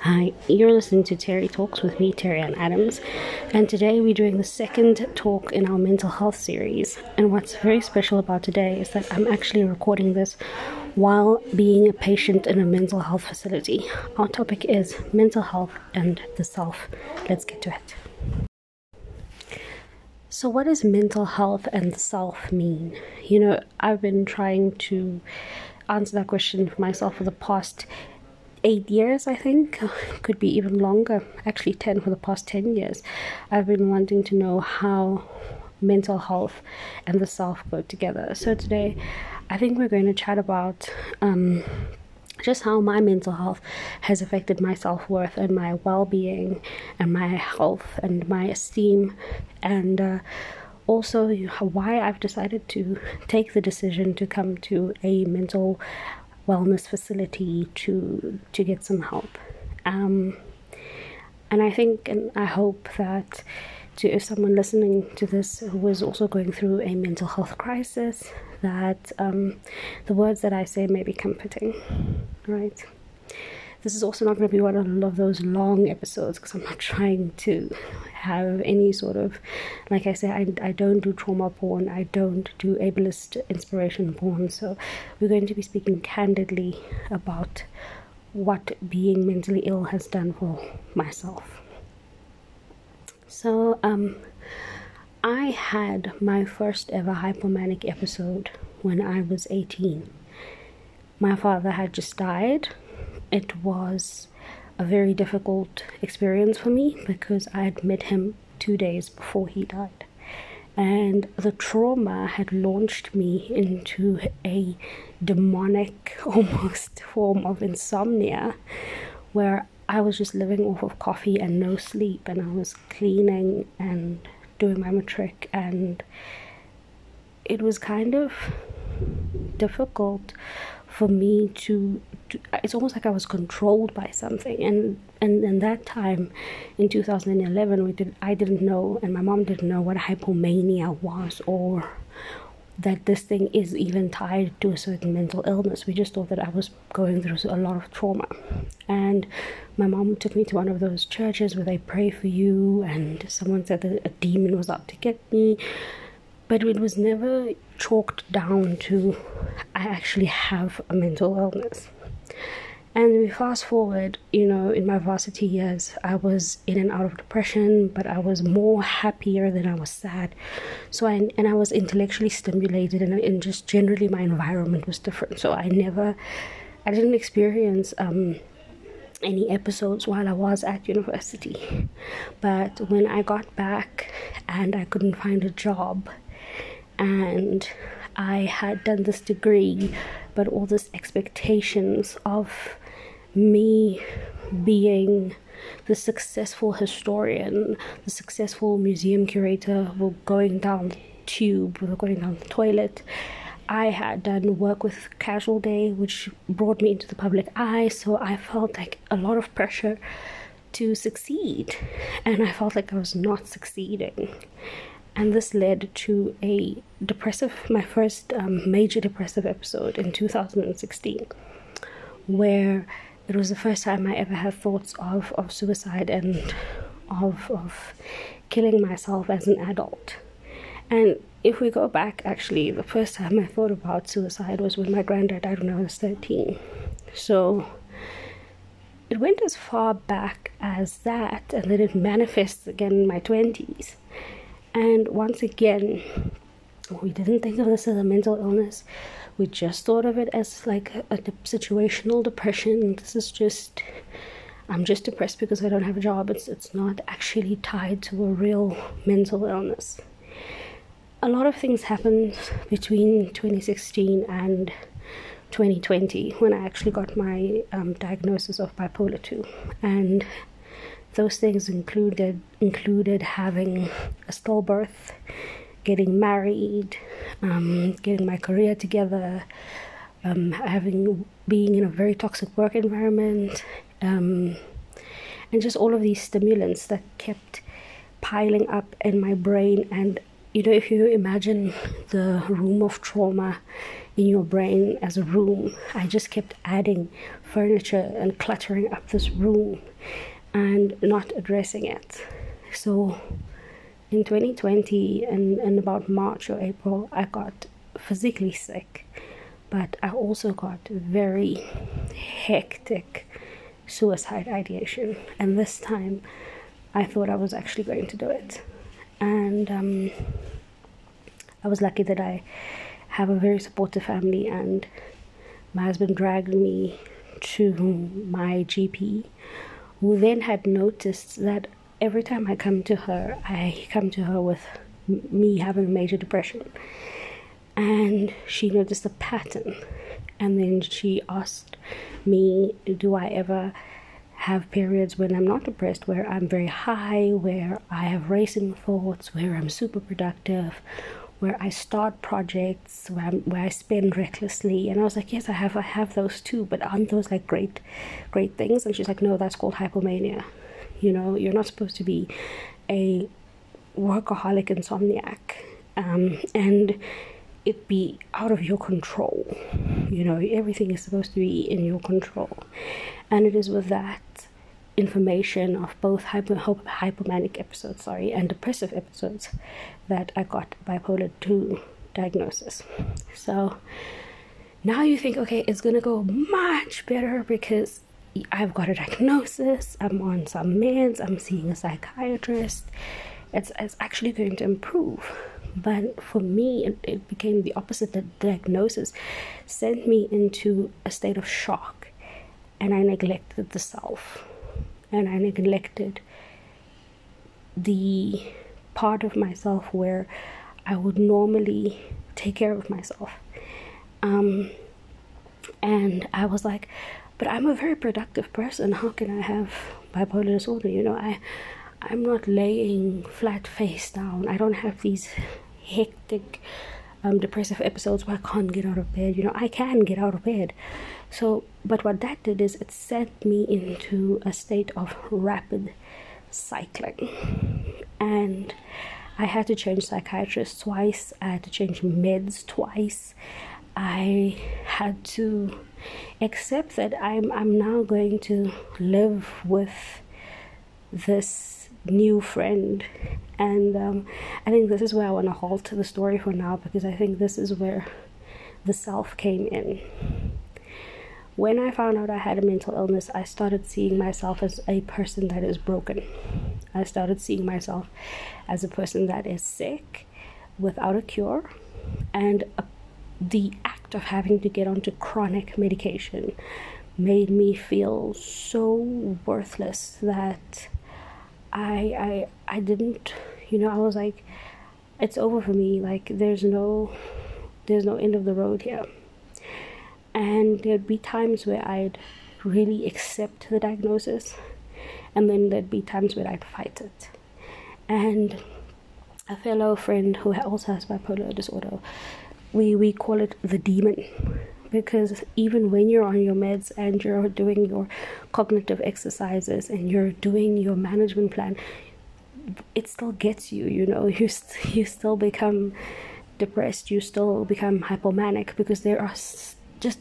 Hi, you're listening to Terry Talks with me, Terry Ann Adams, and today we're doing the second talk in our mental health series. And what's very special about today is that I'm actually recording this while being a patient in a mental health facility. Our topic is mental health and the self. Let's get to it. So, what does mental health and self mean? You know, I've been trying to answer that question for myself for the past eight years, I think, could be even longer, actually 10 for the past 10 years. I've been wanting to know how mental health and the self go together. So today, I think we're going to chat about. Um, just how my mental health has affected my self worth and my well being and my health and my esteem, and uh, also why I've decided to take the decision to come to a mental wellness facility to to get some help. Um, and I think and I hope that to if someone listening to this who is also going through a mental health crisis, that um, the words that I say may be comforting. Right. This is also not going to be one of those long episodes because I'm not trying to have any sort of, like I say, I, I don't do trauma porn, I don't do ableist inspiration porn. So we're going to be speaking candidly about what being mentally ill has done for myself. So, um, I had my first ever hypomanic episode when I was 18. My father had just died. It was a very difficult experience for me because I had met him two days before he died. And the trauma had launched me into a demonic almost form of insomnia where I was just living off of coffee and no sleep, and I was cleaning and doing my matric, and it was kind of difficult for me to, to, it's almost like I was controlled by something and and in that time in 2011 we did I didn't know and my mom didn't know what hypomania was or that this thing is even tied to a certain mental illness. We just thought that I was going through a lot of trauma. And my mom took me to one of those churches where they pray for you, and someone said that a demon was out to get me but it was never chalked down to I actually have a mental illness. And we fast forward, you know, in my varsity years, I was in and out of depression, but I was more happier than I was sad. So I and I was intellectually stimulated, and, and just generally my environment was different. So I never, I didn't experience um, any episodes while I was at university. But when I got back and I couldn't find a job, and I had done this degree, but all these expectations of me being the successful historian, the successful museum curator, were going down the tube, were going down the toilet. I had done work with Casual Day, which brought me into the public eye, so I felt like a lot of pressure to succeed, and I felt like I was not succeeding and this led to a depressive my first um, major depressive episode in 2016 where it was the first time i ever had thoughts of, of suicide and of, of killing myself as an adult. And if we go back actually the first time i thought about suicide was when my granddad died when i was 13 so it went as far back as that and then it manifests again in my 20s and once again, we didn't think of this as a mental illness. We just thought of it as like a, a situational depression. This is just, I'm just depressed because I don't have a job. It's it's not actually tied to a real mental illness. A lot of things happened between 2016 and 2020 when I actually got my um, diagnosis of bipolar 2. And those things included included having a stillbirth, getting married, um, getting my career together, um, having being in a very toxic work environment, um, and just all of these stimulants that kept piling up in my brain and you know, if you imagine the room of trauma in your brain as a room, I just kept adding furniture and cluttering up this room and not addressing it. So in 2020, and in about March or April, I got physically sick, but I also got very hectic suicide ideation. And this time, I thought I was actually going to do it and um, I was lucky that I have a very supportive family, and my husband dragged me to my GP, who then had noticed that every time I come to her, I come to her with me having major depression, and she noticed a pattern, and then she asked me, "Do I ever?" have periods when I'm not depressed, where I'm very high, where I have racing thoughts, where I'm super productive, where I start projects, where, where I spend recklessly. And I was like, yes, I have, I have those too, but aren't those like great, great things? And she's like, no, that's called hypomania. You know, you're not supposed to be a workaholic insomniac. Um, and it be out of your control. You know, everything is supposed to be in your control. And it is with that information of both hyper, hypomanic episodes, sorry, and depressive episodes that I got bipolar 2 diagnosis. So now you think, okay, it's gonna go much better because I've got a diagnosis, I'm on some meds, I'm seeing a psychiatrist. It's, it's actually going to improve. But for me, it, it became the opposite. The diagnosis sent me into a state of shock, and I neglected the self, and I neglected the part of myself where I would normally take care of myself. Um, and I was like, but I'm a very productive person. How can I have bipolar disorder? You know, I I'm not laying flat face down. I don't have these hectic um, depressive episodes where I can't get out of bed. You know, I can get out of bed. So, but what that did is it sent me into a state of rapid cycling. And I had to change psychiatrists twice, I had to change meds twice. I had to accept that I'm I'm now going to live with this new friend and um, I think this is where I want to halt the story for now because I think this is where the self came in. When I found out I had a mental illness, I started seeing myself as a person that is broken. I started seeing myself as a person that is sick without a cure, and a, the act of having to get onto chronic medication made me feel so worthless that I I I didn't you know I was like it's over for me. Like there's no there's no end of the road here. And there'd be times where I'd really accept the diagnosis and then there'd be times where I'd fight it. And a fellow friend who also has bipolar disorder we we call it the demon. Because even when you're on your meds and you're doing your cognitive exercises and you're doing your management plan it still gets you you know. You st- you still become depressed. You still become hypomanic because there are just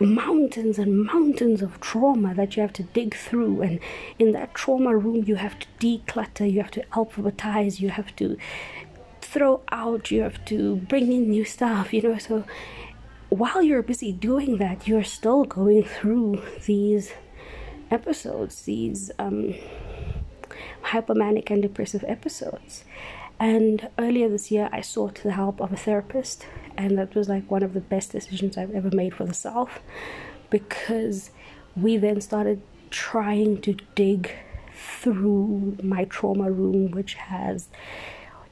mountains and mountains of trauma that you have to dig through. And in that trauma room you have to declutter you have to alphabetize you have to throw out you have to bring in new stuff you know so while you're busy doing that, you're still going through these episodes, these um, hypomanic and depressive episodes. And earlier this year, I sought the help of a therapist, and that was like one of the best decisions I've ever made for the self because we then started trying to dig through my trauma room, which has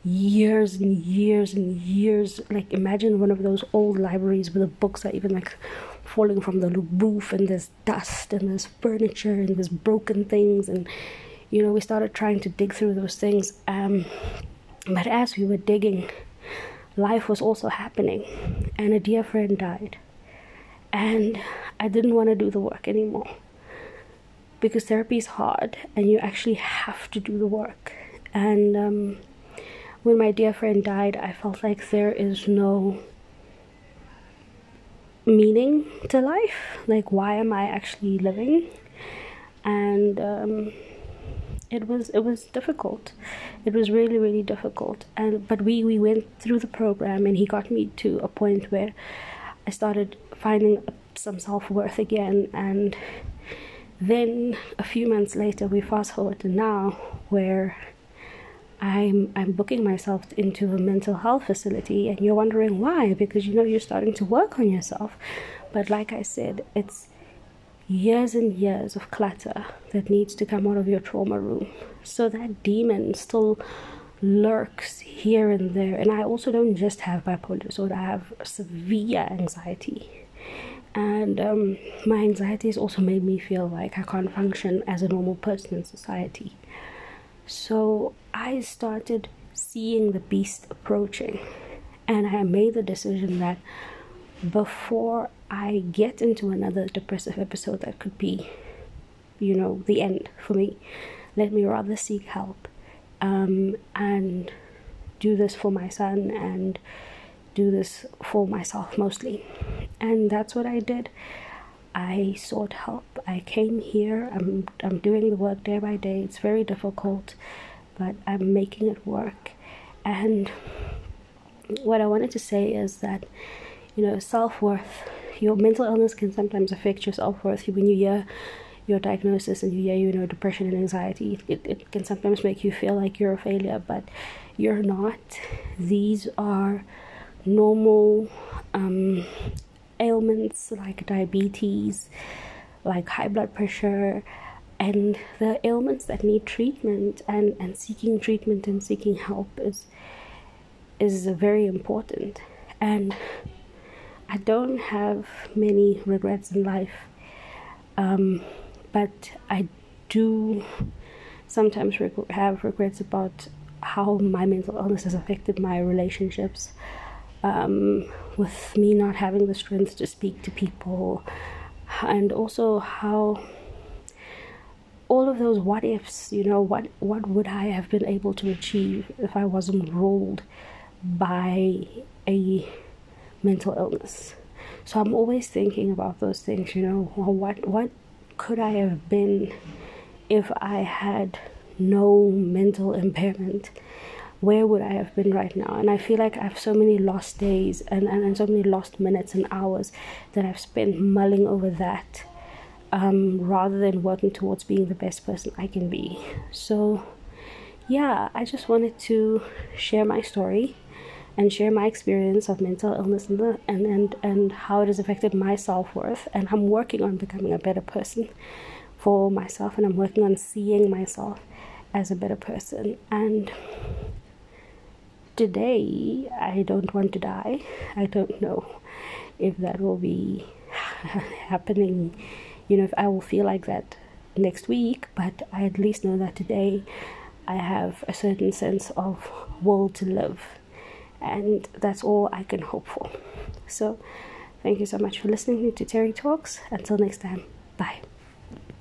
years and years and years. Like imagine one of those old libraries where the books are even like falling from the roof and there's dust and there's furniture and there's broken things. And you know we started trying to dig through those things. Um, but as we were digging life was also happening and a dear friend died. And i didn't want to do the work anymore because therapy is hard and you actually have to do the work. And um, when my dear friend died, I felt like there is no meaning to life. Like, why am I actually living? And um, it was it was difficult. It was really really difficult. And but we we went through the program, and he got me to a point where I started finding some self worth again. And then a few months later, we fast forward to now, where I'm I'm booking myself into a mental health facility and you're wondering why because you know you're starting to work on yourself. But like I said it's years and years of clutter that needs to come out of your trauma room. So that demon still lurks here and there. And I also don't just have bipolar disorder I have severe anxiety. And um, my anxiety has also made me feel like I can't function as a normal person in society so I started seeing the beast approaching, and I made the decision that before I get into another depressive episode that could be, you know, the end for me, let me rather seek help um, and do this for my son and do this for myself mostly. And that's what I did. I sought help. I came here. I'm I'm doing the work day by day. It's very difficult, but I'm making it work. And what I wanted to say is that you know self-worth your mental illness can sometimes affect your self-worth when you hear your diagnosis and you hear you know depression and anxiety it, it can sometimes make you feel like you're a failure but you're not these are normal um, ailments like diabetes, like high blood pressure, and the ailments that need treatment and, and seeking treatment and seeking help is is very important. And I don't have many regrets in life, um, but I do sometimes reg- have regrets about how my mental illness has affected my relationships um, with me not having the strength to speak to people, and also how all of those what ifs, you know, what what would I have been able to achieve if I wasn't ruled by a mental illness? So I'm always thinking about those things, you know, well, what what could I have been if I had no mental impairment? Where would I have been right now? And I feel like I have so many lost days and, and, and so many lost minutes and hours that I've spent mulling over that um, rather than working towards being the best person I can be. So, yeah, I just wanted to share my story and share my experience of mental illness and, the, and, and, and how it has affected my self worth. And I'm working on becoming a better person for myself, and I'm working on seeing myself as a better person. And today I don't want to die. I don't know if that will be happening, you know, if I will feel like that next week, but I at least know that today I have a certain sense of will to live, and that's all I can hope for. So, thank you so much for listening to Terry Talks. Until next time, bye.